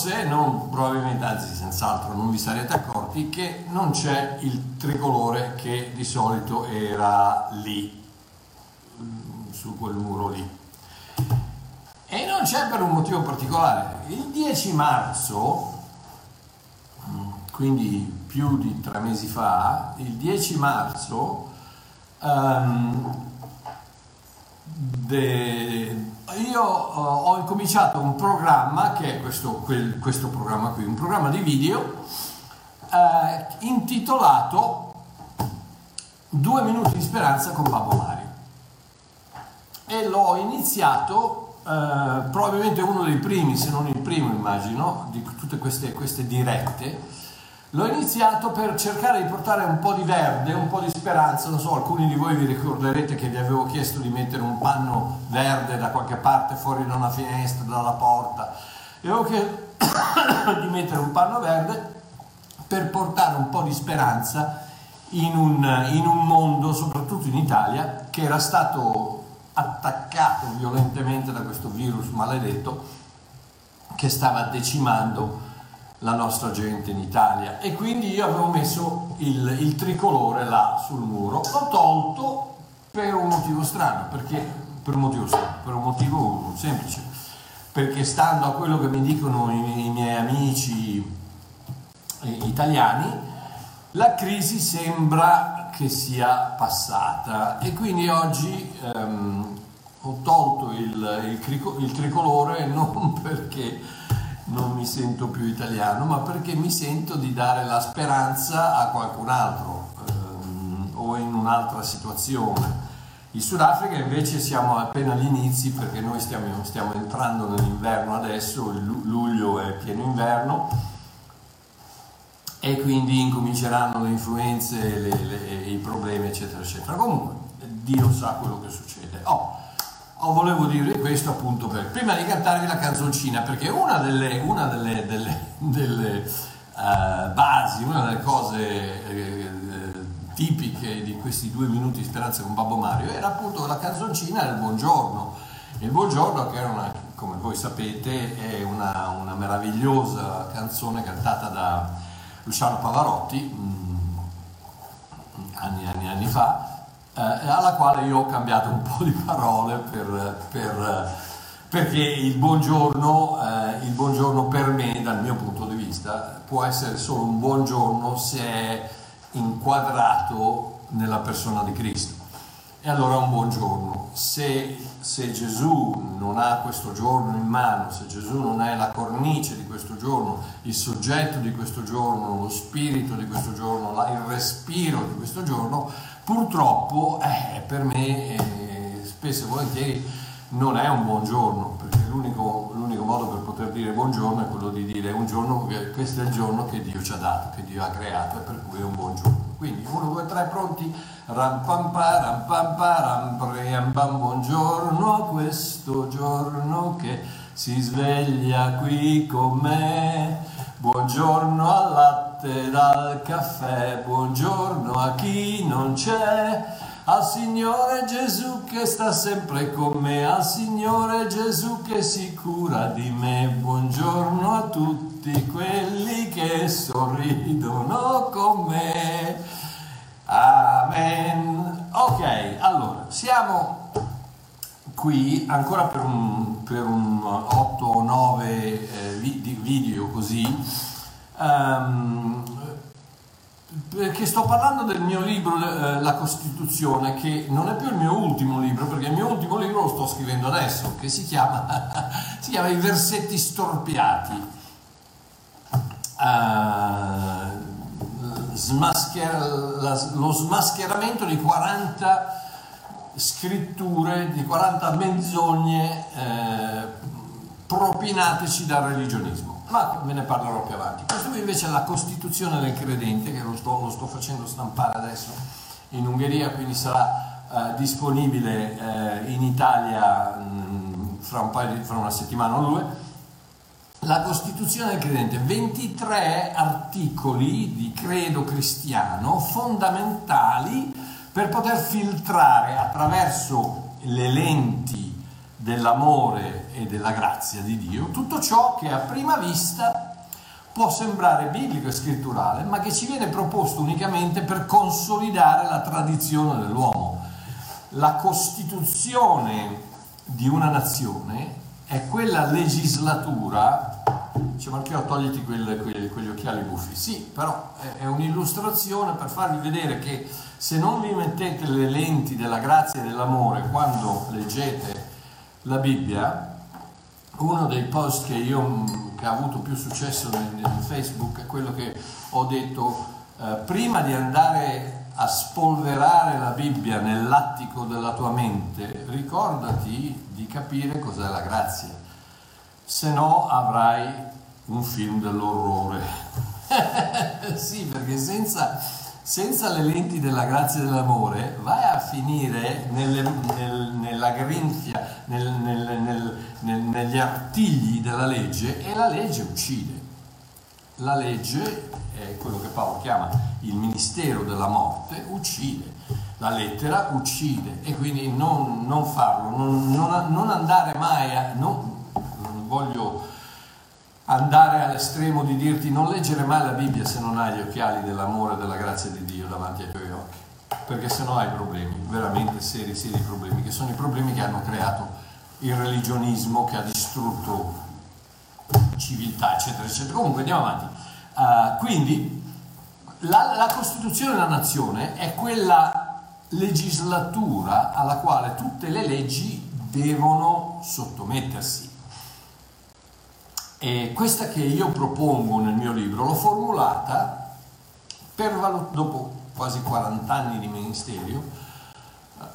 forse, non, probabilmente, anzi senz'altro non vi sarete accorti che non c'è il tricolore che di solito era lì, mm, su quel muro lì. E non c'è per un motivo particolare. Il 10 marzo, mm, quindi più di tre mesi fa, il 10 marzo Um, de, io uh, ho incominciato un programma che è questo, quel, questo programma qui, un programma di video uh, intitolato Due minuti di speranza con Babbo Mario. E l'ho iniziato uh, probabilmente uno dei primi, se non il primo immagino, di tutte queste, queste dirette L'ho iniziato per cercare di portare un po' di verde, un po' di speranza, non so, alcuni di voi vi ricorderete che vi avevo chiesto di mettere un panno verde da qualche parte fuori da una finestra, dalla porta, e avevo chiesto di mettere un panno verde per portare un po' di speranza in un, in un mondo, soprattutto in Italia, che era stato attaccato violentemente da questo virus maledetto che stava decimando la nostra gente in Italia. E quindi io avevo messo il, il tricolore là sul muro, l'ho tolto per un motivo strano, perché per un motivo strano, per un motivo semplice, perché stando a quello che mi dicono i, i miei amici italiani, la crisi sembra che sia passata. E quindi oggi ehm, ho tolto il, il, il tricolore non perché non mi sento più italiano, ma perché mi sento di dare la speranza a qualcun altro ehm, o in un'altra situazione. In Sudafrica invece siamo appena agli inizi perché noi stiamo, stiamo entrando nell'inverno adesso, luglio è pieno inverno e quindi incominceranno le influenze, le, le, i problemi eccetera eccetera. Comunque Dio sa quello che succede. Oh, Oh, volevo dire questo appunto per, prima di cantarvi la canzoncina, perché una delle, una delle, delle, delle uh, basi, una delle cose eh, tipiche di questi due minuti di speranza con Babbo Mario era appunto la canzoncina del buongiorno. Il buongiorno, che era una, come voi sapete, è una, una meravigliosa canzone cantata da Luciano Pavarotti mh, mm, anni e anni, anni fa eh, alla quale io ho cambiato un po' di parole per, per, perché il buongiorno, eh, il buongiorno per me, dal mio punto di vista, può essere solo un buongiorno se è inquadrato nella persona di Cristo. E allora un buongiorno. Se, se, Gesù non ha questo giorno in mano, se Gesù non è la cornice di questo giorno, il soggetto di questo giorno, lo spirito di questo giorno, il respiro di questo giorno, Purtroppo eh, per me eh, spesso e volentieri non è un buon giorno, perché l'unico, l'unico, modo per poter dire buongiorno è quello di dire un giorno, questo è il giorno che Dio ci ha dato, che Dio ha creato e per cui è un buon giorno. Quindi uno, due, tre, pronti? Ram pam pa, ram pam pa, ram ram pam, buongiorno, questo giorno che si sveglia qui con me. Buongiorno al latte dal caffè, buongiorno a chi non c'è, al Signore Gesù che sta sempre con me, al Signore Gesù che si cura di me, buongiorno a tutti quelli che sorridono con me. Amen. Ok, allora, siamo qui ancora per un, per un 8 o 9 eh, video così, um, perché sto parlando del mio libro eh, La Costituzione, che non è più il mio ultimo libro, perché il mio ultimo libro lo sto scrivendo adesso, che si chiama, si chiama I versetti storpiati. Uh, smascher- lo smascheramento di 40 scritture, di 40 menzogne eh, propinateci dal religionismo. Ma ve ne parlerò più avanti. Questo invece è la Costituzione del credente, che lo sto, lo sto facendo stampare adesso in Ungheria, quindi sarà eh, disponibile eh, in Italia mh, mm, fra, un di, fra una settimana o due. La Costituzione del credente, 23 articoli di credo cristiano fondamentali per poter filtrare attraverso le lenti dell'amore e della grazia di Dio tutto ciò che a prima vista può sembrare biblico e scritturale, ma che ci viene proposto unicamente per consolidare la tradizione dell'uomo. La costituzione di una nazione è quella legislatura, dice Marchio togliti quel, quel, quegli occhiali buffi, sì, però è, è un'illustrazione per farvi vedere che se non vi mettete le lenti della grazia e dell'amore quando leggete la Bibbia, uno dei post che io che ha avuto più successo nel, Facebook è quello che ho detto eh, prima di andare a spolverare la Bibbia nell'attico della tua mente, ricordati di capire cos'è la grazia, se no avrai un film dell'orrore. sì, perché senza senza le lenti della grazia e dell'amore vai a finire nelle, nel, nella grinfia, nel, nel, negli artigli della legge e la legge uccide. La legge è quello che Paolo chiama il ministero della morte, uccide. La lettera uccide e quindi non, non farlo, non, non, non, andare mai a... non voglio andare all'estremo di dirti non leggere mai la Bibbia se non hai gli occhiali dell'amore e della grazia di Dio davanti ai tuoi occhi, perché se no hai problemi, veramente seri, seri problemi, che sono i problemi che hanno creato il religionismo che ha distrutto civiltà, eccetera, eccetera. Comunque andiamo avanti. Uh, quindi la, la Costituzione della nazione è quella legislatura alla quale tutte le leggi devono sottomettersi e questa che io propongo nel mio libro l'ho formulata valut- dopo quasi 40 anni di ministerio,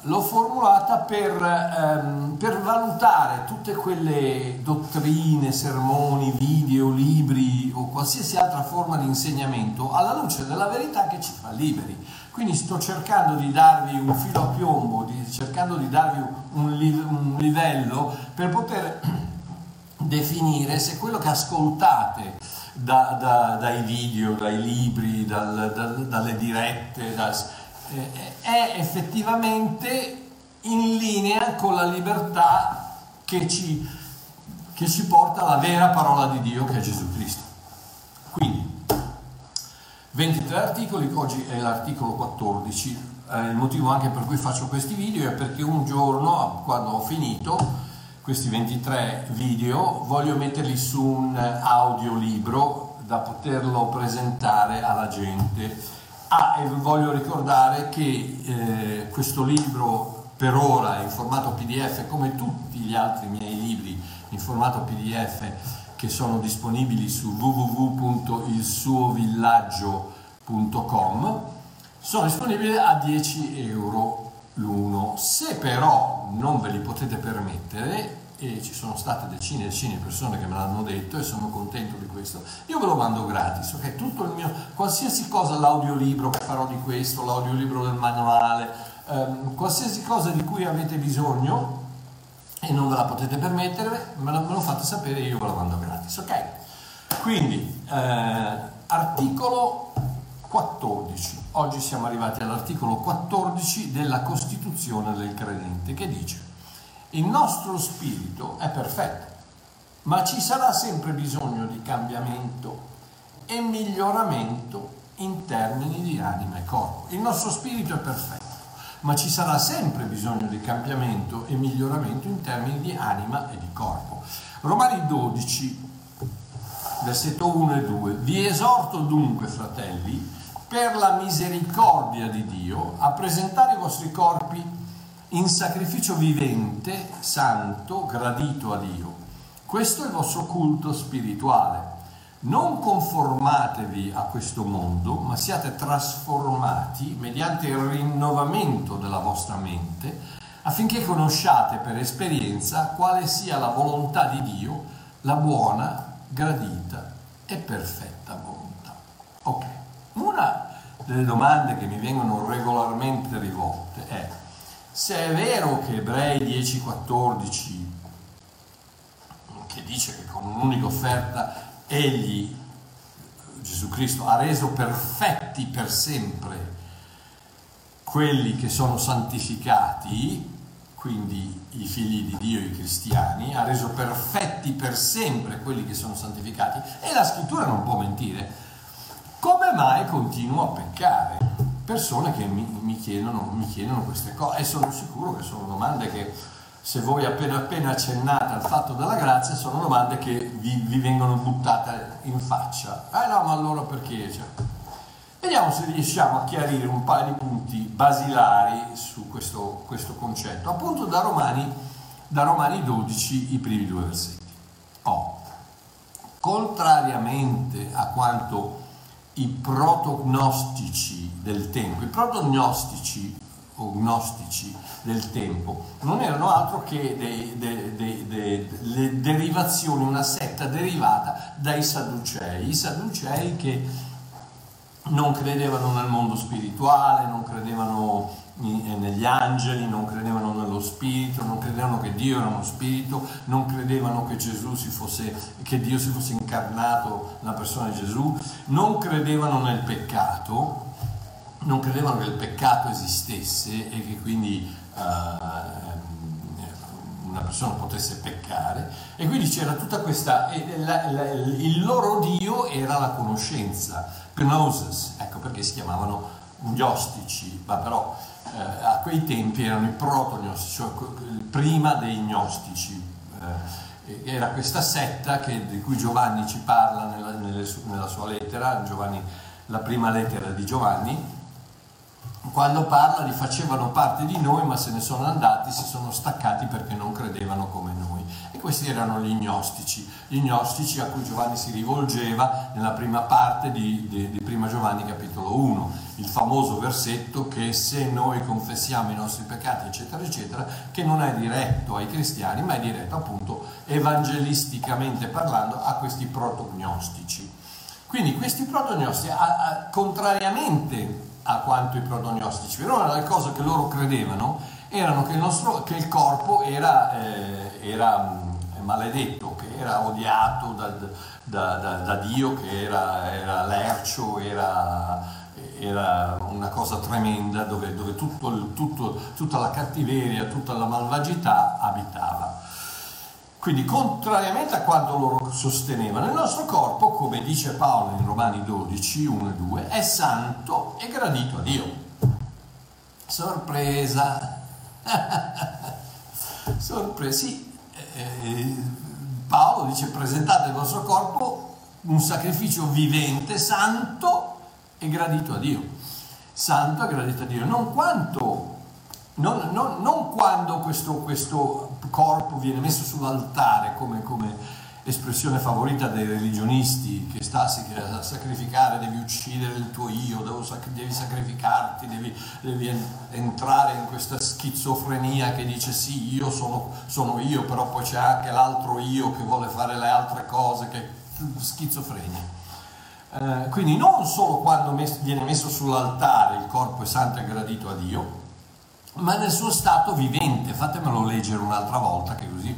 l'ho formulata per, ehm, per, valutare tutte quelle dottrine, sermoni, video, libri o qualsiasi altra forma di insegnamento alla luce della verità che ci fa liberi. Quindi sto cercando di darvi un filo a piombo, di, cercando di darvi un, un livello per poter definire se quello che ascoltate da, da, dai video, dai libri, dal, dal, dalle dirette, da, eh, è effettivamente in linea con la libertà che ci, che ci porta alla vera parola di Dio che è Gesù Cristo. Quindi, 23 articoli, oggi è l'articolo 14, eh, il motivo anche per cui faccio questi video è perché un giorno, quando ho finito, questi 23 video, voglio metterli su un audiolibro da poterlo presentare alla gente. Ah, e voglio ricordare che eh, questo libro per ora in formato PDF, come tutti gli altri miei libri in formato PDF che sono disponibili su www.ilsuovillaggio.com, sono disponibili a 10 euro l'uno. Se però non ve li potete permettere, e ci sono state decine e decine di persone che me l'hanno detto e sono contento di questo, io ve lo mando gratis, ok? Tutto il mio, qualsiasi cosa, l'audiolibro, farò di questo, l'audiolibro del manuale, ehm, qualsiasi cosa di cui avete bisogno e non ve la potete permettere, me lo, me lo fate sapere e io ve lo mando gratis, ok? Quindi, eh, articolo 14. Oggi siamo arrivati all'articolo 14 della Costituzione del credente che dice il nostro spirito è perfetto, ma ci sarà sempre bisogno di cambiamento e miglioramento in termini di anima e corpo. Il nostro spirito è perfetto, ma ci sarà sempre bisogno di cambiamento e miglioramento in termini di anima e di corpo. Romani 12, versetto 1 e 2. Vi esorto dunque, fratelli, per la misericordia di Dio, a presentare i vostri corpi in sacrificio vivente, santo, gradito a Dio. Questo è il vostro culto spirituale. Non conformatevi a questo mondo, ma siate trasformati mediante il rinnovamento della vostra mente, affinché conosciate per esperienza quale sia la volontà di Dio, la buona, gradita e perfetta volontà. Ok. Una delle domande che mi vengono regolarmente rivolte è se è vero che Ebrei 10:14 che dice che con un'unica offerta egli Gesù Cristo ha reso perfetti per sempre quelli che sono santificati, quindi i figli di Dio, i cristiani, ha reso perfetti per sempre quelli che sono santificati e la scrittura non può mentire. Come mai continuo a peccare? Persone che mi, mi, chiedono, mi chiedono queste cose e sono sicuro che sono domande che se voi appena appena accennate al fatto della grazia sono domande che vi, vi vengono buttate in faccia. Eh no, ma allora perché? Cioè, Vediamo se riusciamo a chiarire un paio di punti basilari su questo, questo concetto, appunto da Romani, da Romani 12, i primi due versetti. Oh, contrariamente a quanto i protognostici del tempo, i protognostici o gnostici del tempo non erano altro che dei, dei, dei, le derivazioni, una setta derivata dai Sadducei, i Sadducei che non credevano nel mondo spirituale, non credevano negli angeli, non credevano nello spirito, non credevano che Dio era uno spirito, non credevano che fosse, che Dio si fosse incarnato nella persona di Gesù, non credevano nel peccato, non credevano che il peccato esistesse e che quindi uh, una persona potesse peccare. E quindi c'era tutta questa, la, la, il loro Dio era la conoscenza gnosis, ecco perché si chiamavano gnostici, ma però eh, a quei tempi erano i protognostici, cioè prima dei gnostici. Eh, era questa setta che, di cui Giovanni ci parla nella, nella sua lettera, Giovanni, la prima lettera di Giovanni, quando parla li facevano parte di noi ma se ne sono andati, si sono staccati perché non credevano come noi. E questi erano gli gnostici, gli gnostici a cui Giovanni si rivolgeva nella prima parte di, di, di Prima Giovanni capitolo 1, il famoso versetto che se noi confessiamo i nostri peccati eccetera eccetera, che non è diretto ai cristiani ma è diretto appunto evangelisticamente parlando a questi protognostici. Quindi questi protognostici, contrariamente a quanto i protognostici. Però delle cose che loro credevano erano che il, nostro, che il corpo era, eh, era mm, maledetto, che era odiato da, da, da, da Dio, che era, era lercio, era, era, una cosa tremenda dove, dove tutto, tutto, tutta la cattiveria, tutta la malvagità abitava. Quindi, contrariamente a quanto loro sostenevano, il nostro corpo, come dice Paolo in Romani 12, 1 e 2, è santo e gradito a Dio. Sorpresa! Sorpresa, sì. Eh, Paolo dice presentate il vostro corpo un sacrificio vivente, santo e gradito a Dio. Santo e gradito a Dio, non quanto non, non, non quando questo, questo, corpo viene messo sull'altare come, come, espressione favorita dei religionisti che sta a sacrificare, devi uccidere il tuo io, devi sacrificarti, devi, devi entrare in questa schizofrenia che dice sì, io sono, sono, io, però poi c'è anche l'altro io che vuole fare le altre cose, che schizofrenia. Eh, quindi non solo quando viene messo sull'altare il corpo è santo e gradito a Dio, ma nel suo stato vivente. Fatemelo leggere un'altra volta, che così.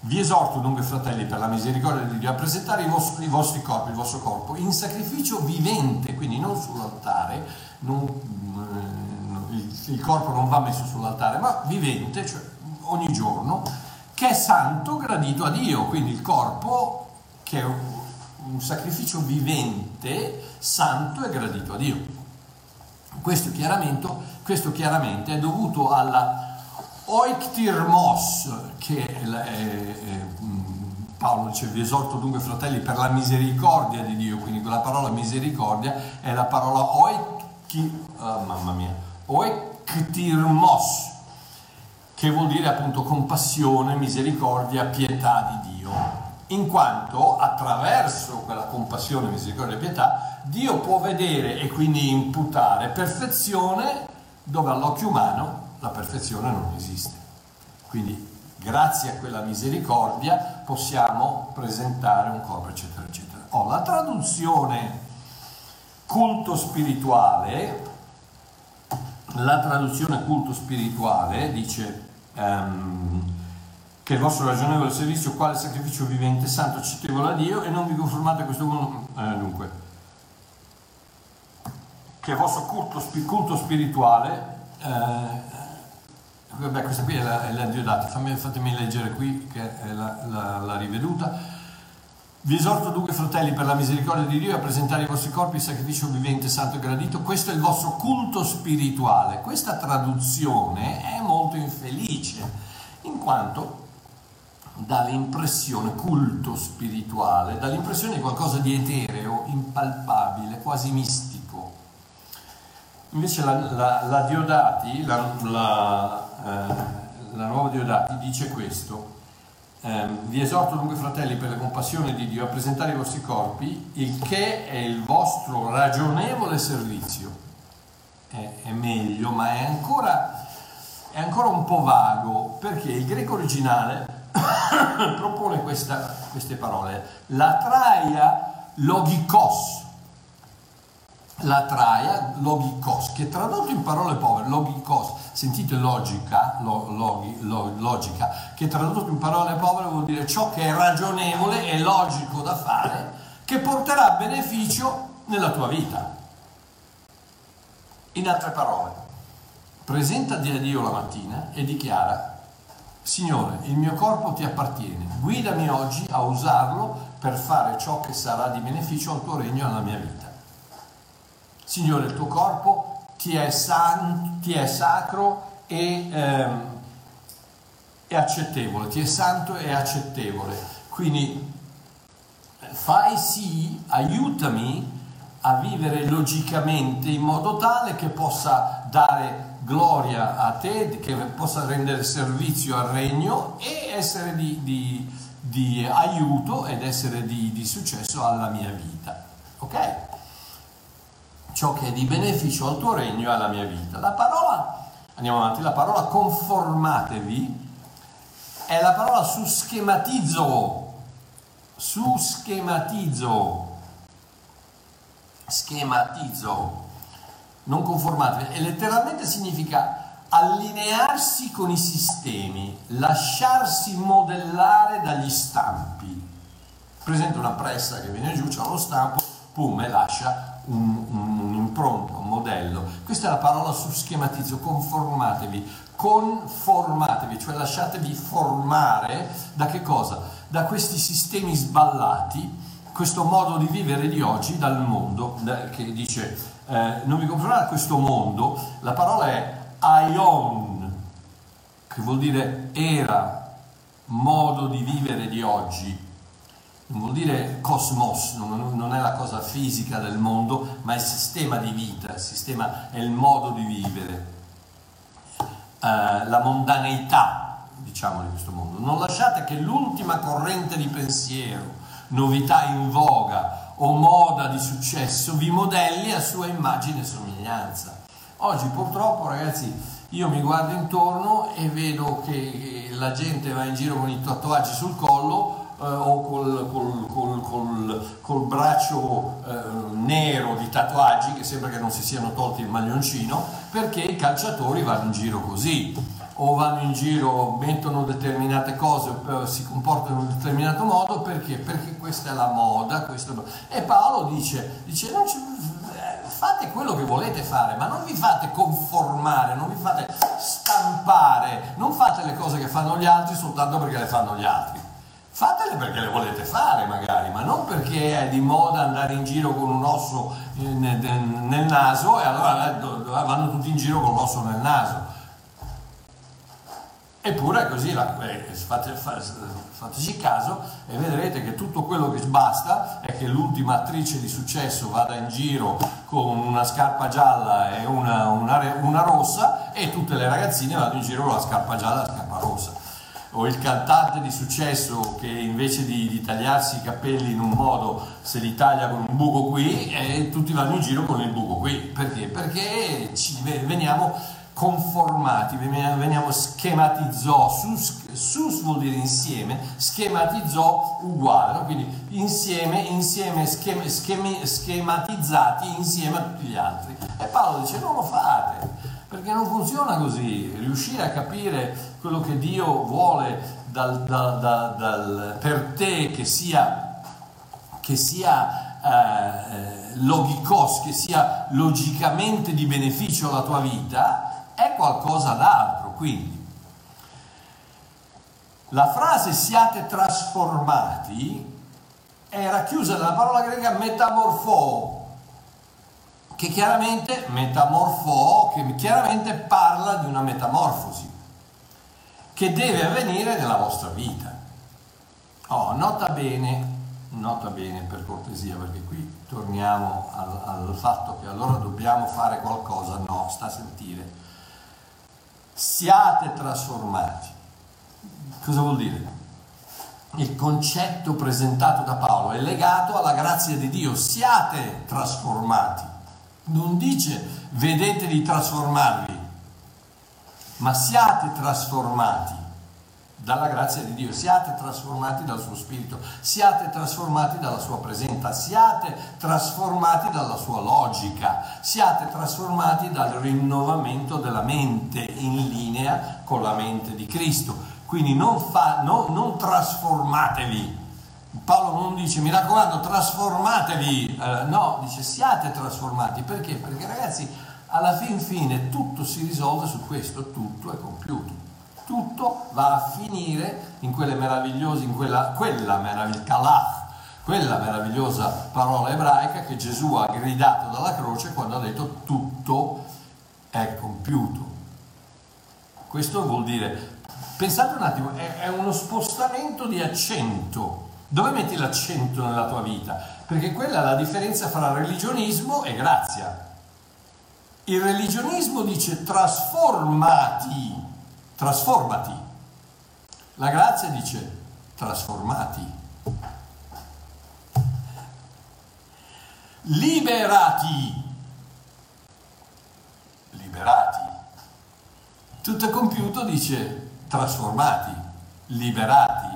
Vi esorto dunque, fratelli, per la misericordia di Dio, a presentare i vostri, i vostri corpi, il vostro corpo, in sacrificio vivente, quindi non sull'altare, non, eh, il, corpo non va messo sull'altare, ma vivente, cioè ogni giorno, che è santo, gradito a Dio, quindi il corpo che è un, un sacrificio vivente, santo e gradito a Dio. Questo chiaramente, questo chiaramente è dovuto alla oiktirmos, che è, è, è, Paolo dice vi esorto dunque fratelli per la misericordia di Dio, quindi quella parola misericordia è la parola oikti, oh, mamma mia, oiktirmos, che vuol dire appunto compassione, misericordia, pietà di Dio. In quanto attraverso quella compassione, misericordia e pietà Dio può vedere e quindi imputare perfezione dove all'occhio umano la perfezione non esiste. Quindi grazie a quella misericordia possiamo presentare un corpo, eccetera, eccetera. Oh, la traduzione culto spirituale, la traduzione culto spirituale dice... Um, che il vostro ragionevole servizio quale sacrificio vivente, santo, accettevole a Dio e non vi conformate a questo mondo. Eh, dunque, che il vostro culto, culto spirituale eh, beh, questa qui è la, è la Diodati, Fammi, fatemi leggere qui che è la, la, la riveduta. Vi esorto dunque, fratelli, per la misericordia di Dio, a presentare i vostri corpi sacrificio vivente, santo e gradito. Questo è il vostro culto spirituale. Questa traduzione è molto infelice, in quanto dà l'impressione, culto spirituale, dà l'impressione di qualcosa di etereo, impalpabile, quasi mistico. Invece la, la, la Diodati, la, eh, la nuova Diodati dice questo eh, vi esorto dunque fratelli per la compassione di Dio a presentare i vostri corpi, il che è il vostro ragionevole servizio. È, è meglio, ma è ancora, è ancora, un po' vago perché il greco originale propone questa, queste parole. La traia logikos, la traia logikos, che tradotto in parole povere, logikos, sentite logica, lo, logi, lo, logica, che tradotto in parole povere vuol dire ciò che è ragionevole e logico da fare, che porterà beneficio nella tua vita. In altre parole, presentati a Dio la mattina e dichiara, Signore, il mio corpo ti appartiene, guidami oggi a usarlo per fare ciò che sarà di beneficio al tuo regno e alla mia vita. Signore, il tuo corpo ti è, san, ti è sacro e ehm, accettevole, ti è santo e accettevole. Quindi fai sì, aiutami a vivere logicamente in modo tale che possa dare gloria a te, che possa rendere servizio al regno e essere di, di, di aiuto ed essere di, di successo alla mia vita. Ok? Ciò che è di beneficio al tuo regno e alla mia vita. La parola, andiamo avanti, la parola conformatevi è la parola su schematizzo, su schematizzo, schematizzo, non conformatevi, e letteralmente significa allinearsi con i sistemi, lasciarsi modellare dagli stampi. Presente una pressa che viene giù, c'è uno stampo, pum, e lascia un, un, un modello. Questa è la parola su schematizzo, conformatevi, conformatevi, cioè lasciatevi formare da che cosa? Da questi sistemi sballati, questo modo di vivere di oggi dal mondo, che dice eh, non vi conformate a questo mondo, la parola è aion, che vuol dire era, modo di vivere di oggi, non vuol dire cosmos, non, è la cosa fisica del mondo, ma è il sistema di vita, il sistema è il modo di vivere, uh, la mondaneità, diciamo, di questo mondo. Non lasciate che l'ultima corrente di pensiero, novità in voga o moda di successo vi modelli a sua immagine e somiglianza. Oggi purtroppo, ragazzi, io mi guardo intorno e vedo che la gente va in giro con i tatuaggi sul collo eh, o col, col, col, col braccio eh, nero di tatuaggi che sembra che non si siano tolti il maglioncino perché i calciatori vanno in giro così o vanno in giro, mettono determinate cose, eh, si comportano in un determinato modo perché? Perché questa è la moda. Questo... E Paolo dice, dice ci... Eh, fate quello che volete fare, ma non vi fate conformare, non vi fate stampare, non fate le cose che fanno gli altri soltanto perché le fanno gli altri. Fatele perché le volete fare magari, ma non perché è di moda andare in giro con un osso nel naso e allora eh, vanno tutti in giro con l'osso nel naso. Eppure è così, eh, fate, fateci caso e vedrete che tutto quello che basta è che l'ultima attrice di successo vada in giro con una scarpa gialla e una, una, una rossa e tutte le ragazzine vanno in giro con la scarpa gialla e la scarpa rossa o il cantante di successo che invece di, di, tagliarsi i capelli in un modo se li taglia con un buco qui e tutti vanno in giro con il buco qui perché? perché ci veniamo conformati veniamo schematizzò sus, sus vuol dire insieme schematizzò uguale no? quindi insieme insieme schemi, schemi, schematizzati insieme a tutti gli altri e Paolo dice non lo fate perché non funziona così. Riuscire a capire quello che Dio vuole dal, dal, dal, per te che sia, che sia eh, logikos, che sia logicamente di beneficio alla tua vita, è è qualcosa d'altro. Quindi, la frase siate trasformati era chiusa nella parola greca metamorfo, che chiaramente, metamorfo, che chiaramente parla di una metamorfosi che deve avvenire nella vostra vita. Oh, nota bene, nota bene per cortesia, perché qui torniamo al, al fatto che allora dobbiamo fare qualcosa. No, sta a sentire. Siate trasformati. Cosa vuol dire? il concetto presentato da Paolo è legato alla grazia di Dio, siate trasformati. Non dice vedete di trasformarvi, ma siate trasformati dalla grazia di Dio, siate trasformati dal suo spirito, siate trasformati dalla sua presenza, siate trasformati dalla sua logica, siate trasformati dal rinnovamento della mente in linea con la mente di Cristo. Quindi non, fa, no, non trasformatevi. Paolo non dice mi raccomando trasformatevi, eh, no, dice siate trasformati. Perché? Perché ragazzi alla fin fine tutto si risolve su questo, tutto è compiuto. Tutto va a finire in quelle meravigliose, in quella, quella meravigliosa, quella meravigliosa parola ebraica che Gesù ha gridato dalla croce quando ha detto tutto è compiuto. Questo vuol dire Pensate un attimo, è, è uno spostamento di accento. Dove metti l'accento nella tua vita? Perché quella è la differenza fra religionismo e grazia. Il religionismo dice trasformati, trasformati. La grazia dice trasformati. Liberati. Liberati. Tutto compiuto dice trasformati, liberati.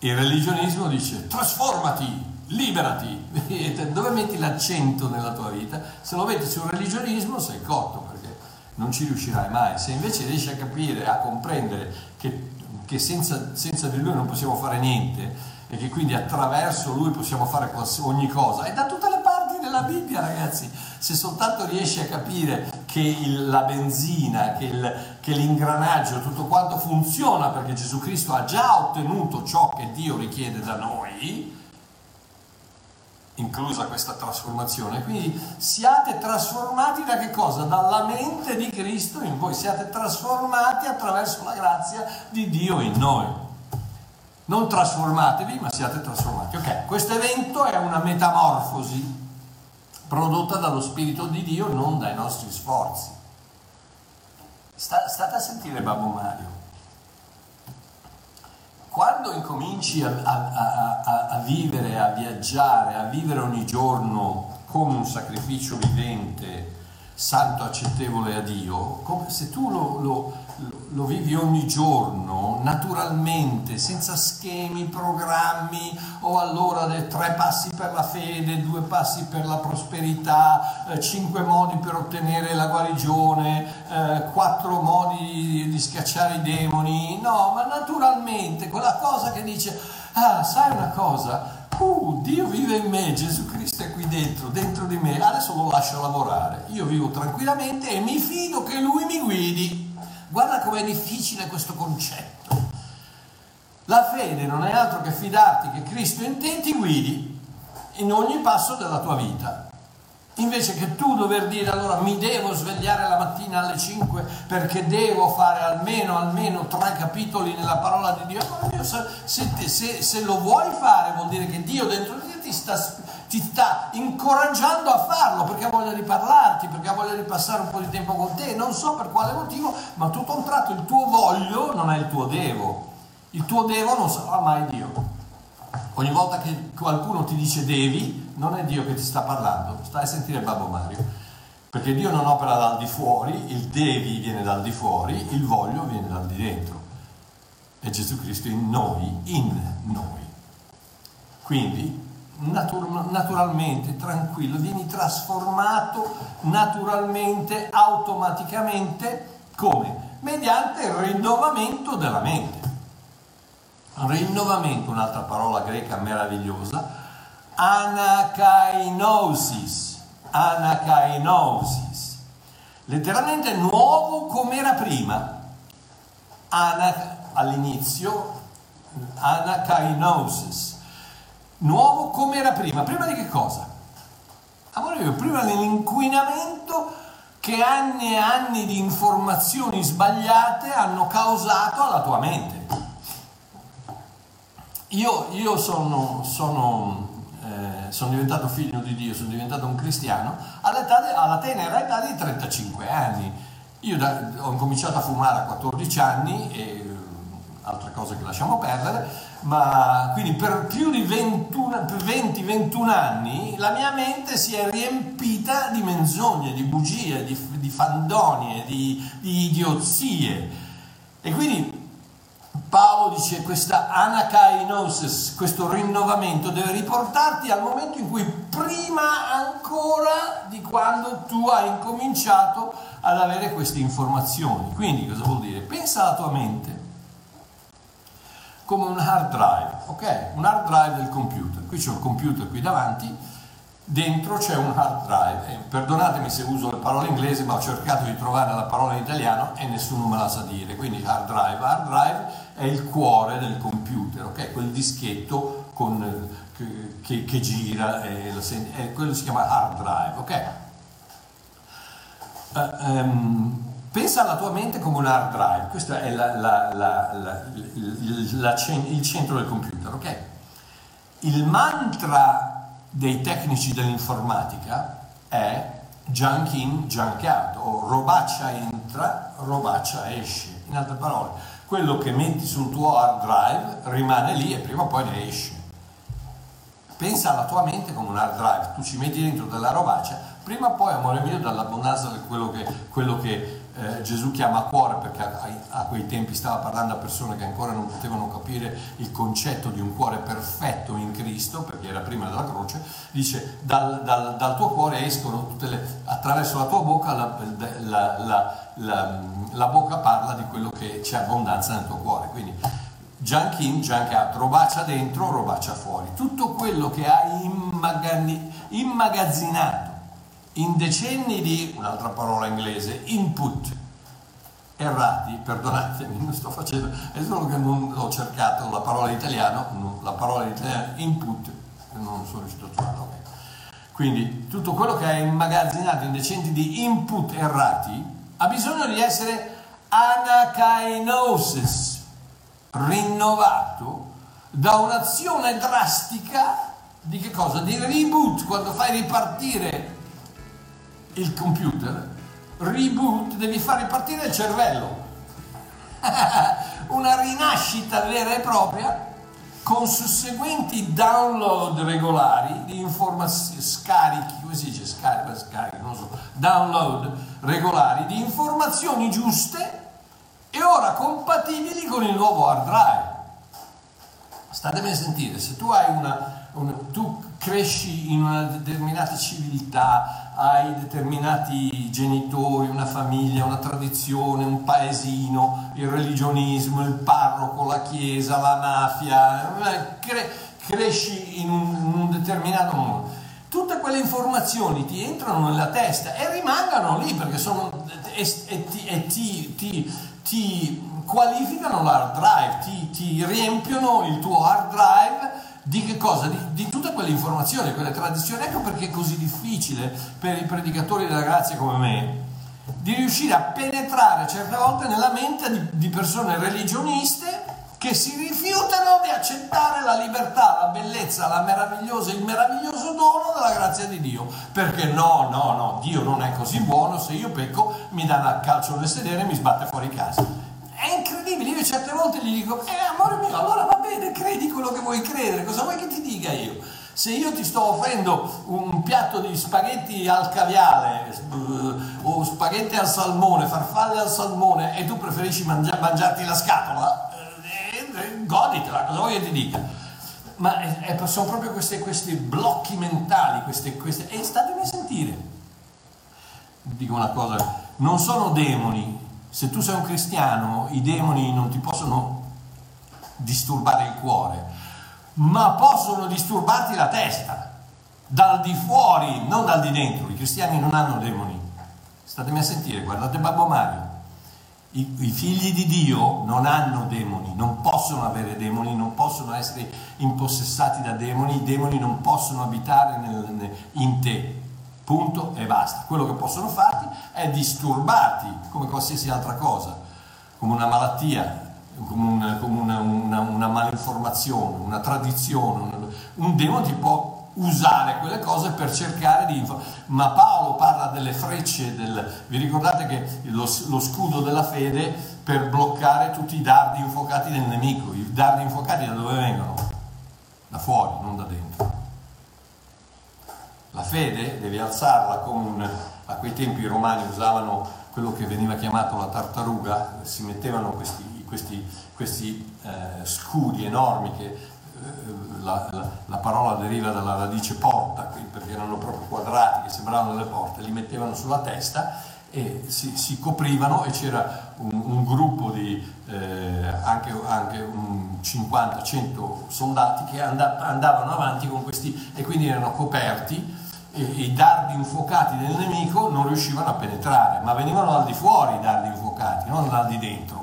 Il religionismo dice trasformati, liberati. Dove metti l'accento nella tua vita? Se lo metti sul religionismo sei cotto perché non ci riuscirai mai. Se invece riesci a capire, a comprendere che, che senza, senza di lui non possiamo fare niente e che quindi attraverso lui possiamo fare ogni cosa, è da tutte le parti della Bibbia ragazzi se soltanto riesci a capire che il, la benzina, che, il, che l'ingranaggio, tutto quanto funziona perché Gesù Cristo ha già ottenuto ciò che Dio richiede da noi, inclusa questa trasformazione. Quindi siate trasformati da che cosa? Dalla mente di Cristo in voi, siate trasformati attraverso la grazia di Dio in noi. Non trasformatevi, ma siate trasformati. Ok, questo evento è una metamorfosi prodotta dallo Spirito di Dio, non dai nostri sforzi. Sta, state a sentire Babbo Mario. Quando incominci a, a, a, a, vivere, a viaggiare, a vivere ogni giorno come un sacrificio vivente, santo, accettevole a Dio, come se tu lo, lo lo vivi ogni giorno, naturalmente, senza schemi, programmi, o allora tre passi per la fede, due passi per la prosperità, eh, cinque modi per ottenere la guarigione, eh, quattro modi di schiacciare i demoni, no, ma naturalmente quella cosa che dice, ah, sai una cosa? Uh, Dio vive in me, Gesù Cristo è qui dentro, dentro di me, adesso lo lascio lavorare, io vivo tranquillamente e mi fido che Lui mi guidi. Guarda com'è difficile questo concetto. La fede non è altro che fidarti che Cristo in te ti guidi in ogni passo della tua vita. Invece che tu dover dire allora mi devo svegliare la mattina alle 5 perché devo fare almeno, almeno tre capitoli nella parola di Dio. Se, se, se, lo vuoi fare vuol dire che Dio dentro di te ti sta ti sta incoraggiando a farlo perché ha voglia di parlarti, perché ha voglia di passare un po' di tempo con te, non so per quale motivo, ma tutto un tratto il tuo voglio non è il tuo devo, il tuo devo non sarà mai Dio. Ogni volta che qualcuno ti dice devi, non è Dio che ti sta parlando, stai a sentire Babbo Mario. Perché Dio non opera dal di fuori, il devi viene dal di fuori, il voglio viene dal di dentro. È Gesù Cristo in noi, in noi. Quindi natur- naturalmente, tranquillo, vieni trasformato naturalmente, automaticamente, come? Mediante il rinnovamento della mente. Rinnovamento, un'altra parola greca meravigliosa, anakainosis, anakainosis, letteralmente nuovo come era prima. Ana, all'inizio, anakainosis, nuovo come era prima. Prima di che cosa? Amore mio, prima dell'inquinamento che anni e anni di informazioni sbagliate hanno causato alla tua mente. Io, io sono, sono, eh, sono, diventato figlio di Dio, sono diventato un cristiano all'età, alla tenera età di 35 anni. Io da, ho cominciato a fumare a 14 anni e altre cose che lasciamo perdere, ma quindi per più di 20-21 anni la mia mente si è riempita di menzogne, di bugie, di, di fandonie, di, di idiozie. E quindi Paolo dice questa anakainosis, questo rinnovamento deve riportarti al momento in cui prima ancora di quando tu hai incominciato ad avere queste informazioni. Quindi cosa vuol dire? Pensa alla tua mente come un hard drive, ok? Un hard drive del computer. Qui c'è un computer qui davanti, dentro c'è un hard drive. E perdonatemi se uso le parole inglesi, ma ho cercato di trovare la parola in italiano e nessuno me la sa dire. Quindi hard drive. Hard drive è il cuore del computer, ok? Quel dischetto con, che, che, gira, e, e quello si chiama hard drive, ok? Uh, um, Pensa alla tua mente come un hard drive, questo è la, la, la, il centro del computer, ok? Il mantra dei tecnici dell'informatica è junk in, junk out, o robaccia entra, robaccia esce. In altre parole, quello che metti sul tuo hard drive rimane lì e prima o poi ne esce. Pensa alla tua mente come un hard drive, tu ci metti dentro della robaccia, prima o poi, amore mio, dall'abbondanza di quello che, quello che eh, Gesù chiama cuore perché a, a, quei tempi stava parlando a persone che ancora non potevano capire il concetto di un cuore perfetto in Cristo, perché era prima della croce, dice dal, dal, dal tuo cuore escono tutte le, attraverso la tua bocca, la, la, la, la, bocca parla di quello che c'è abbondanza nel tuo cuore. Quindi junk in, junk out, robaccia dentro, robaccia fuori. Tutto quello che hai immagazzinato in decenni di, un'altra parola inglese, input errati, perdonatemi, non sto facendo, è solo che non ho cercato la parola in italiano, la parola in italiano input, non sono riuscito a trovarla. Quindi tutto quello che è immagazzinato in decenni di input errati ha bisogno di essere anakainosis, rinnovato da un'azione drastica di che cosa? Di reboot, quando fai ripartire il computer, reboot, devi far ripartire il cervello. Una rinascita vera e propria con susseguenti download regolari di informazioni, scarichi, come si dice scarica, scarica, non so, download regolari di informazioni giuste e ora compatibili con il nuovo hard drive. Statemi a sentire, se tu hai una, una tu cresci in una determinata civiltà, hai determinati genitori, una famiglia, una tradizione, un paesino, il religionismo, il parroco, la chiesa, la mafia, eh, cre- cresci in un, in un determinato mondo. Tutte quelle informazioni ti entrano nella testa e rimangono lì perché sono e, e, ti, e ti, ti, ti, qualificano l'hard drive, ti, ti riempiono il tuo hard drive di che cosa? Di, di, tutte quelle informazioni, quelle tradizioni. Ecco perché è così difficile per i predicatori della grazia come me di riuscire a penetrare certe volte nella mente di, di persone religioniste che si rifiutano di accettare la libertà, la bellezza, la meravigliosa, il meraviglioso dono della grazia di Dio. Perché no, no, no, Dio non è così buono, se io pecco mi dà una calcio nel sedere e mi sbatte fuori casa. È incredibile, io certe volte gli dico, eh amore mio, allora va bene, credi quello che vuoi credere, cosa vuoi che ti dica io? Se io ti sto offrendo un piatto di spaghetti al caviale uh, o spaghetti al salmone, farfalle al salmone e tu preferisci mangia- mangiarti la scatola, eh, eh, goditela, cosa vuoi che ti dica? Ma è, è, sono proprio questi, questi blocchi mentali, queste, queste, e statemi a sentire. Dico una cosa, non sono demoni, se tu sei un cristiano, i demoni non ti possono disturbare il cuore, ma possono disturbarti la testa, dal di fuori, non dal di dentro. I cristiani non hanno demoni, Statemi a sentire, guardate Babbo Mario. I, I, figli di Dio non hanno demoni, non possono avere demoni, non possono essere impossessati da demoni, i demoni non possono abitare nel, in te. Punto e basta. Quello che possono farti è disturbarti come qualsiasi altra cosa, come una malattia, come, un, come una, una, una, malinformazione, una tradizione. Un, un demone ti può usare quelle cose per cercare di... Ma Paolo parla delle frecce, del, vi ricordate che lo, lo, scudo della fede per bloccare tutti i dardi infuocati del nemico. I dardi infuocati da dove vengono? Da fuori, non da dentro. La fede devi alzarla come un... A quei tempi i romani usavano quello che veniva chiamato la tartaruga, si mettevano questi, questi, questi eh, scudi enormi che eh, la, la, la, parola deriva dalla radice porta, perché erano proprio quadrati che sembravano delle porte, li mettevano sulla testa e si, si coprivano e c'era un, un gruppo di eh, anche, anche 50-100 soldati che andavano avanti con questi e quindi erano coperti e i dardi infuocati del nemico non riuscivano a penetrare, ma venivano dal di fuori i dardi infuocati, non dal di dentro.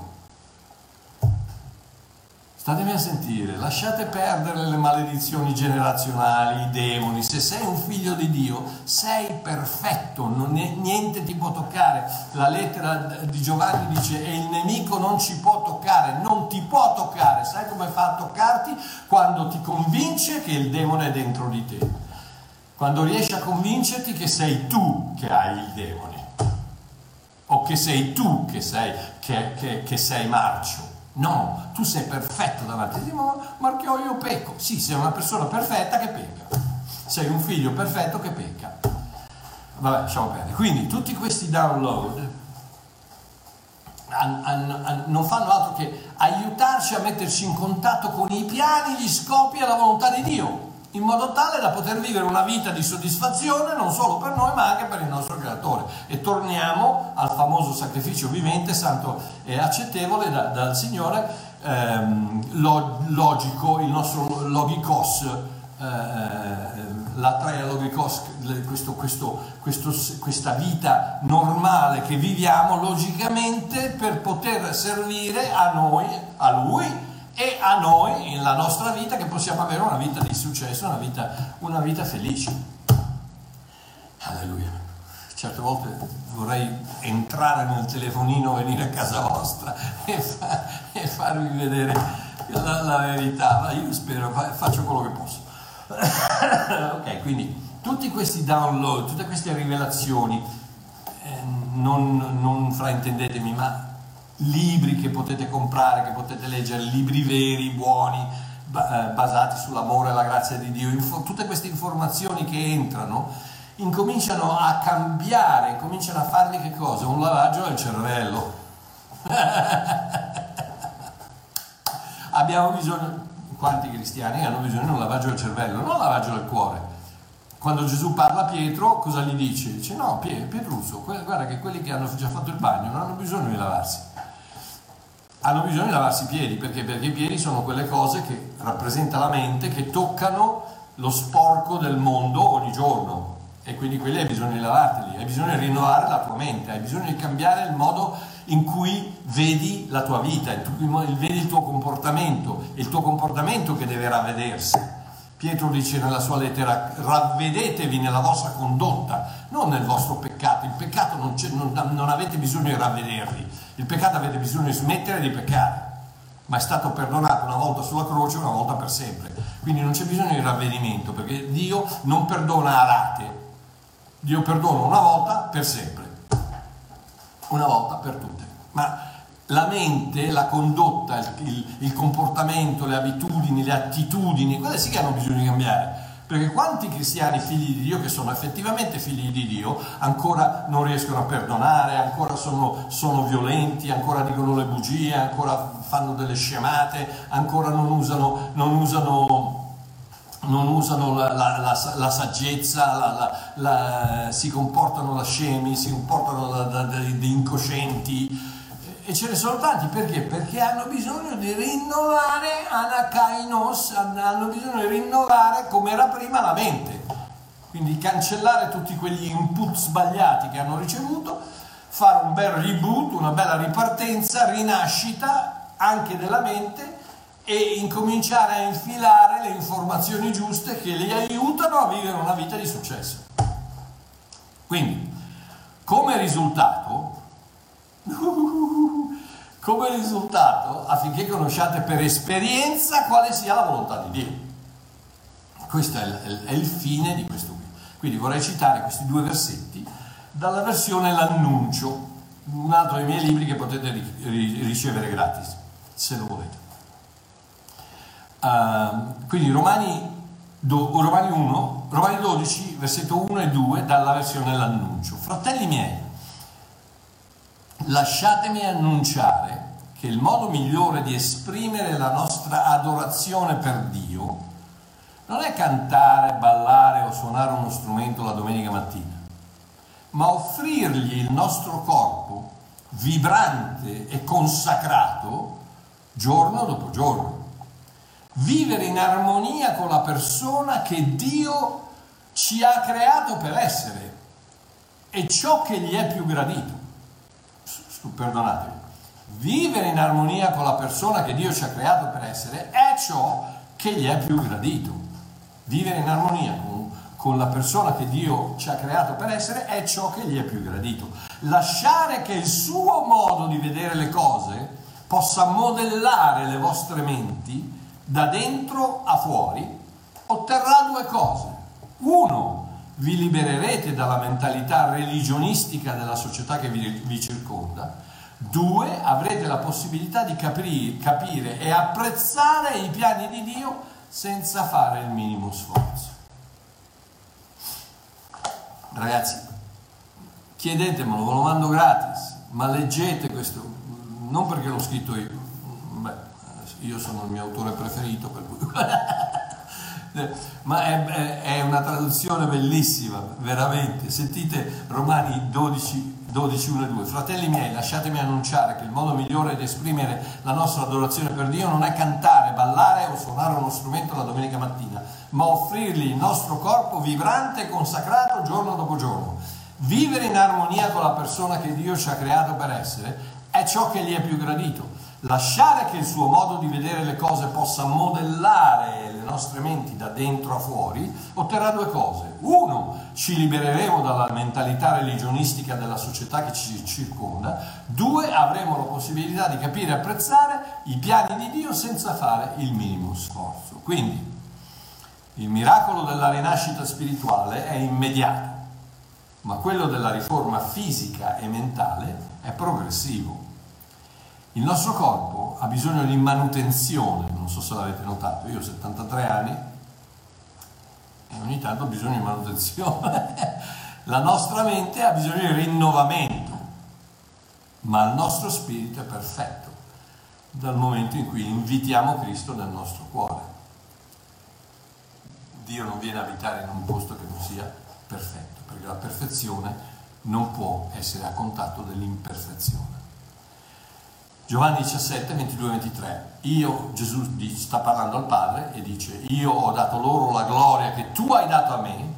Statemi a sentire, lasciate perdere le maledizioni generazionali, i demoni. Se sei un figlio di Dio, sei perfetto, è, niente ti può toccare. La lettera di Giovanni dice: E il nemico non ci può toccare, non ti può toccare. Sai come fa a toccarti? Quando ti convince che il demone è dentro di te. Quando riesci a convincerti che sei tu che hai il demone, o che sei tu che sei, che, che, che sei marcio No, tu sei perfetto davanti a Dio, ma Marchio io pecco. Sì, sei una persona perfetta che pecca. Sei un figlio perfetto che pecca. Vabbè, lasciamo perdere. Quindi tutti questi download an, an, an, non fanno altro che aiutarci a metterci in contatto con i piani, gli scopi e la volontà di Dio in modo tale da poter vivere una vita di soddisfazione non solo per noi ma anche per il nostro creatore. E torniamo al famoso sacrificio vivente, santo e accettevole da, dal Signore, ehm, logico, il nostro logikos, eh, la traia logikos, questo, questo, questo, questa vita normale che viviamo logicamente per poter servire a noi, a Lui e a noi, nella nostra vita, che possiamo avere una vita di successo, una vita, una vita felice. Alleluia. Certe volte vorrei entrare nel telefonino, venire a casa vostra e, fa, e farvi vedere la, la, verità, ma io spero, faccio quello che posso. ok, quindi tutti questi download, tutte queste rivelazioni, eh, non, non fraintendetemi, ma libri che potete comprare, che potete leggere, libri veri, buoni, eh, basati sull'amore e la grazia di Dio, tutte queste informazioni che entrano incominciano a cambiare, incominciano a fargli che cosa? Un lavaggio del cervello. Abbiamo bisogno, quanti cristiani hanno bisogno di un lavaggio del cervello, non un lavaggio del cuore. Quando Gesù parla a Pietro, cosa gli dice? Dice no, Pietruzzo, guarda che quelli che hanno già fatto il bagno non hanno bisogno di lavarsi hanno bisogno di lavarsi i piedi, perché? Perché i piedi sono quelle cose che rappresenta la mente, che toccano lo sporco del mondo ogni giorno e quindi quelli hai bisogno di lavarteli, hai bisogno di rinnovare la tua mente, hai bisogno di cambiare il modo in cui vedi la tua vita, vedi il tuo comportamento, il tuo comportamento che deve ravvedersi. Pietro dice nella sua lettera, ravvedetevi nella vostra condotta, non nel vostro peccato. Il peccato non, non, non avete bisogno di ravvedervi, il peccato avete bisogno di smettere di peccare, ma è stato perdonato una volta sulla croce, una volta per sempre. Quindi non c'è bisogno di ravvedimento, perché Dio non perdona a rate. Dio perdona una volta per sempre, una volta per tutte. Ma la mente, la condotta, il, il, il, comportamento, le abitudini, le attitudini, quelle sì che hanno bisogno di cambiare. Perché quanti cristiani figli di Dio, che sono effettivamente figli di Dio, ancora non riescono a perdonare, ancora sono, sono violenti, ancora dicono le bugie, ancora fanno delle scemate, ancora non usano, non usano non usano la, la, la, la saggezza, si comportano da scemi, si comportano da, da, da, da incoscienti, e ce ne sono tanti perché? Perché hanno bisogno di rinnovare anakainos, hanno bisogno di rinnovare come era prima la mente. Quindi cancellare tutti quegli input sbagliati che hanno ricevuto, fare un bel reboot, una bella ripartenza, rinascita anche della mente e incominciare a infilare le informazioni giuste che li aiutano a vivere una vita di successo. Quindi, come risultato, come risultato, affinché conosciate per esperienza quale sia la volontà di Dio. Questo è il, è il fine di questo qui. Quindi vorrei citare questi due versetti dalla versione L'Annuncio, un altro dei miei libri che potete ricevere gratis, se lo volete. Uh, quindi Romani, do, Romani 1, Romani 12, versetto 1 e 2, dalla versione L'Annuncio. Fratelli miei, lasciatemi annunciare che il modo migliore di esprimere la nostra adorazione per Dio non è cantare, ballare o suonare uno strumento la domenica mattina, ma offrirgli il nostro corpo vibrante e consacrato giorno dopo giorno vivere in armonia con la persona che Dio ci ha creato per essere e ciò che gli è più gradito. Perdonatemi. Vivere in armonia con la persona che Dio ci ha creato per essere è ciò che gli è più gradito. Vivere in armonia con, con la persona che Dio ci ha creato per essere è ciò che gli è più gradito. Lasciare che il suo modo di vedere le cose possa modellare le vostre menti da dentro a fuori, otterrà due cose. Uno, vi libererete dalla mentalità religionistica della società che vi, vi circonda. Due, avrete la possibilità di capire, capire e apprezzare i piani di Dio senza fare il minimo sforzo. Ragazzi, chiedetemelo, ve lo mando gratis, ma leggete questo, non perché l'ho scritto io, io sono il mio autore preferito, per cui... ma è, è, una traduzione bellissima, veramente. Sentite Romani 12, 12, 1 e 2. Fratelli miei, lasciatemi annunciare che il modo migliore di esprimere la nostra adorazione per Dio non è cantare, ballare o suonare uno strumento la domenica mattina, ma offrirgli il nostro corpo vibrante e consacrato giorno dopo giorno. Vivere in armonia con la persona che Dio ci ha creato per essere è ciò che gli è più gradito lasciare che il suo modo di vedere le cose possa modellare le nostre menti da dentro a fuori, otterrà due cose. Uno, ci libereremo dalla mentalità religionistica della società che ci circonda. Due, avremo la possibilità di capire e apprezzare i piani di Dio senza fare il minimo sforzo. Quindi, il miracolo della rinascita spirituale è immediato, ma quello della riforma fisica e mentale è progressivo. Il nostro corpo ha bisogno di manutenzione, non so se l'avete notato, io ho 73 anni e ogni tanto ho bisogno di manutenzione. La nostra mente ha bisogno di rinnovamento, ma il nostro spirito è perfetto dal momento in cui invitiamo Cristo nel nostro cuore. Dio non viene a abitare in un posto che non sia perfetto, perché la perfezione non può essere a contatto dell'imperfezione. Giovanni 17, 22, 23. Io, Gesù sta parlando al Padre e dice, io ho dato loro la gloria che tu hai dato a me,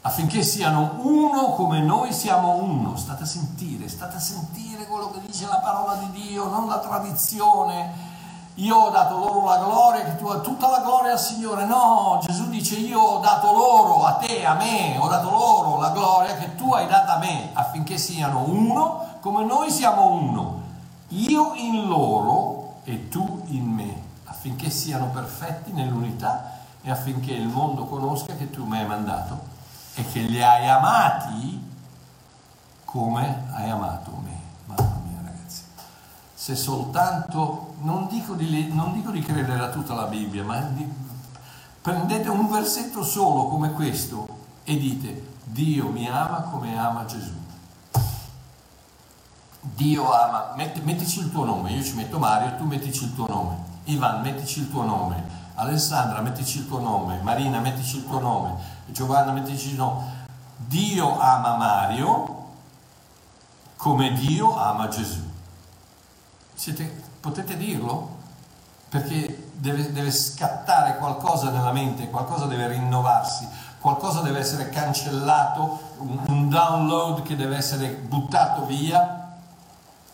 affinché siano uno come noi siamo uno. State a sentire, state a sentire quello che dice la parola di Dio, non la tradizione. Io ho dato loro la gloria, che tu hai tutta la gloria al Signore. No, Gesù dice io ho dato loro, a te, a me, ho dato loro la gloria che tu hai data a me, affinché siano uno come noi siamo uno io in loro e tu in me, affinché siano perfetti nell'unità e affinché il mondo conosca che tu mi hai mandato e che li hai amati come hai amato me. Mamma mia ragazzi, se soltanto, non dico di, non dico di credere a tutta la Bibbia, ma di, prendete un versetto solo come questo e dite Dio mi ama come ama Gesù. Dio ama, metti, mettici il tuo nome, io ci metto Mario, tu mettici il tuo nome, Ivan, mettici il tuo nome, Alessandra, mettici il tuo nome, Marina, mettici il tuo nome, Giovanna, mettici il nome. Dio ama Mario come Dio ama Gesù. Siete, potete dirlo? Perché deve, deve scattare qualcosa nella mente, qualcosa deve rinnovarsi, qualcosa deve essere cancellato, un, un download che deve essere buttato via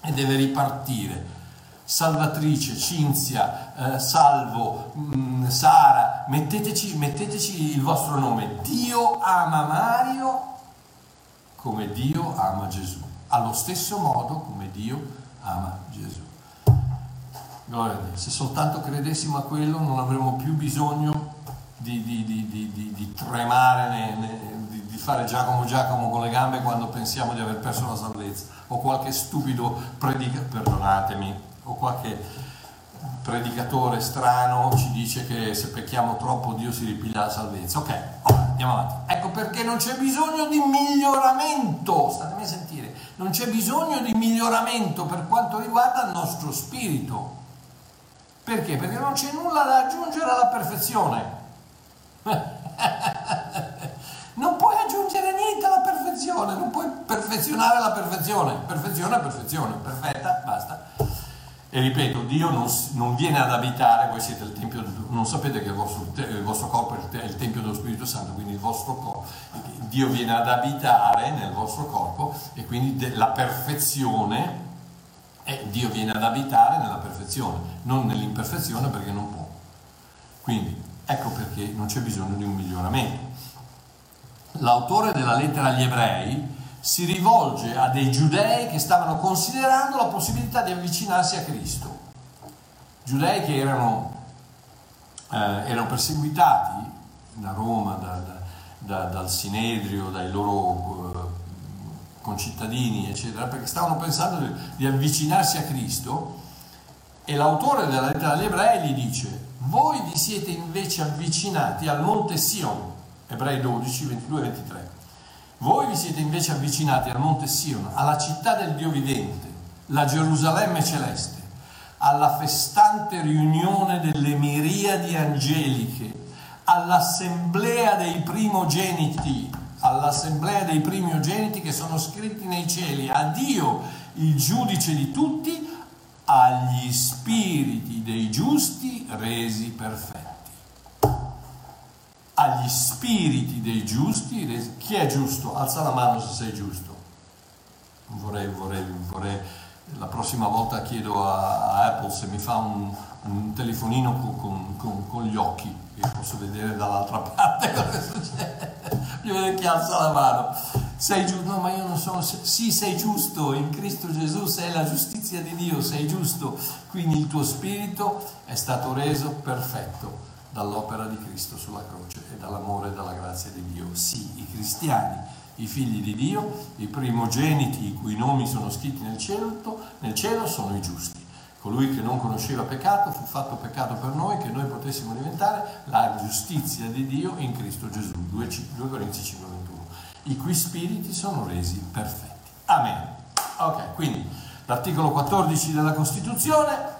e deve ripartire. Salvatrice, Cinzia, eh, Salvo, mh, mm, Sara, metteteci, metteteci il vostro nome. Dio ama Mario come Dio ama Gesù, allo stesso modo come Dio ama Gesù. Gloria a Dio. Se soltanto credessimo a quello non avremmo più bisogno di, di, di, di tremare, ne, ne, fare Giacomo Giacomo con le gambe quando pensiamo di aver perso la salvezza, o qualche stupido predicatore, perdonatemi, o qualche predicatore strano ci dice che se pecchiamo troppo Dio si ripiglia la salvezza. Ok, andiamo avanti. Ecco perché non c'è bisogno di miglioramento, statemi a sentire, non c'è bisogno di miglioramento per quanto riguarda il nostro spirito. Perché? Perché non c'è nulla da aggiungere alla perfezione. non puoi aggiungere niente alla perfezione, non puoi perfezionare la perfezione. Perfezione è perfezione, perfetta, basta. E ripeto, Dio non, non, viene ad abitare, voi siete il Tempio, non sapete che il vostro, il vostro corpo è il Tempio dello Spirito Santo, quindi il vostro corpo, Dio viene ad abitare nel vostro corpo e quindi la perfezione, eh, Dio viene ad abitare nella perfezione, non nell'imperfezione perché non può. Quindi ecco perché non c'è bisogno di un miglioramento. L'autore della lettera agli ebrei si rivolge a dei giudei che stavano considerando la possibilità di avvicinarsi a Cristo. Giudei che erano, eh, erano perseguitati da Roma, da, da, dal Sinedrio, dai loro eh, concittadini, eccetera, perché stavano pensando di, di avvicinarsi a Cristo e l'autore della lettera agli ebrei gli dice, voi vi siete invece avvicinati al monte Sion, Ebrei 12, 22, 23 voi vi siete invece avvicinati al monte Sion, alla città del Dio vivente, la Gerusalemme celeste, alla festante riunione delle miriadi angeliche, all'assemblea dei primogeniti, all'assemblea dei primogeniti che sono scritti nei cieli, a Dio, il giudice di tutti, agli spiriti dei giusti resi perfetti agli spiriti dei giusti. Chi è giusto? Alza la mano se sei giusto. Vorrei, vorrei, vorrei la prossima volta chiedo a, Apple se mi fa un, un telefonino con, con, con, con, gli occhi, che posso vedere dall'altra parte cosa succede. Io vedo chi alza la mano. Sei giusto? No, ma io non sono. Sì, sei giusto. In Cristo Gesù sei la giustizia di Dio, sei giusto. Quindi il tuo spirito è stato reso perfetto dall'opera di Cristo sulla croce e dall'amore e dalla grazia di Dio. Sì, i cristiani, i figli di Dio, i primogeniti i cui nomi sono scritti nel cielo, nel cielo sono i giusti. Colui che non conosceva peccato fu fatto peccato per noi che noi potessimo diventare la giustizia di Dio in Cristo Gesù. 2, 2 Corinzi 5, 21. I cui spiriti sono resi perfetti. Amen. Ok, quindi l'articolo 14 della Costituzione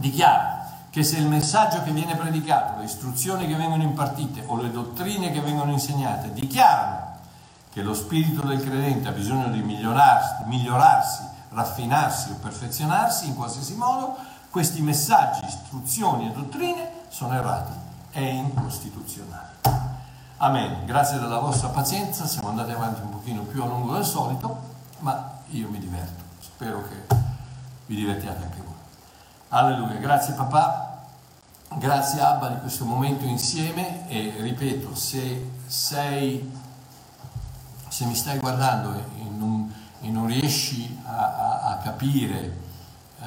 dichiara che se il messaggio che viene predicato, le istruzioni che vengono impartite o le dottrine che vengono insegnate dichiarano che lo spirito del credente ha bisogno di migliorarsi, migliorarsi raffinarsi o perfezionarsi in qualsiasi modo, questi messaggi, istruzioni e dottrine sono errati e incostituzionali. Amen. Grazie della vostra pazienza, siamo andati avanti un pochino più a lungo del solito, ma io mi diverto. Spero che vi divertiate anche voi. Alleluia, grazie papà, grazie Abba di questo momento insieme. E ripeto, se sei, se mi stai guardando e non, e non riesci a, a, a capire eh,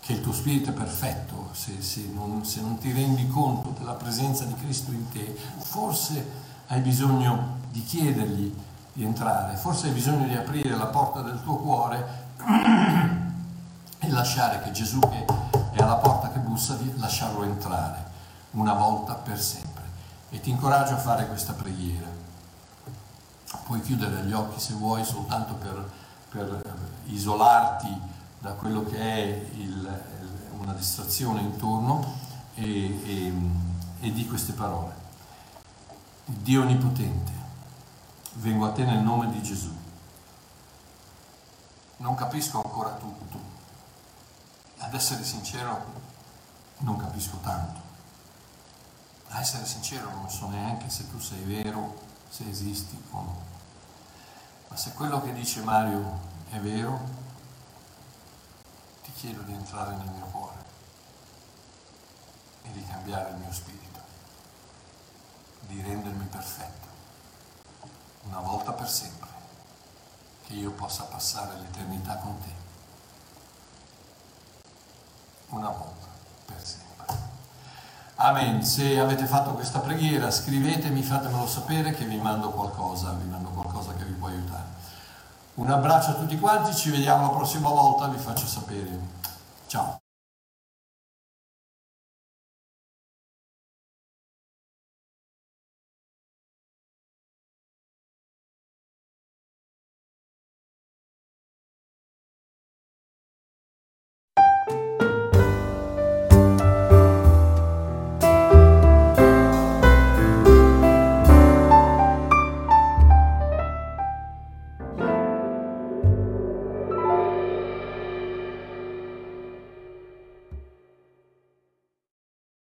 che il tuo spirito è perfetto, se, se, non, se non ti rendi conto della presenza di Cristo in te, forse hai bisogno di chiedergli di entrare, forse hai bisogno di aprire la porta del tuo cuore e lasciare che Gesù che è alla porta che bussa di lasciarlo entrare una volta per sempre. E ti incoraggio a fare questa preghiera. Puoi chiudere gli occhi se vuoi soltanto per, per eh, isolarti da quello che è il, una distrazione intorno e, e, e di queste parole. Dio Onnipotente, vengo a te nel nome di Gesù. Non capisco ancora tutto, ad essere sincero, non capisco tanto. A essere sincero, non so neanche se tu sei vero se esisti o no. Ma se quello che dice Mario è vero, ti chiedo di entrare nel mio cuore e di cambiare il mio spirito, di rendermi perfetto, una volta per sempre, che io possa passare l'eternità con te, una volta per sempre. Amen. Se avete fatto questa preghiera, scrivetemi, fatemelo sapere che vi mando qualcosa, vi mando qualcosa che vi può aiutare. Un abbraccio a tutti quanti, ci vediamo la prossima volta, vi faccio sapere. Ciao.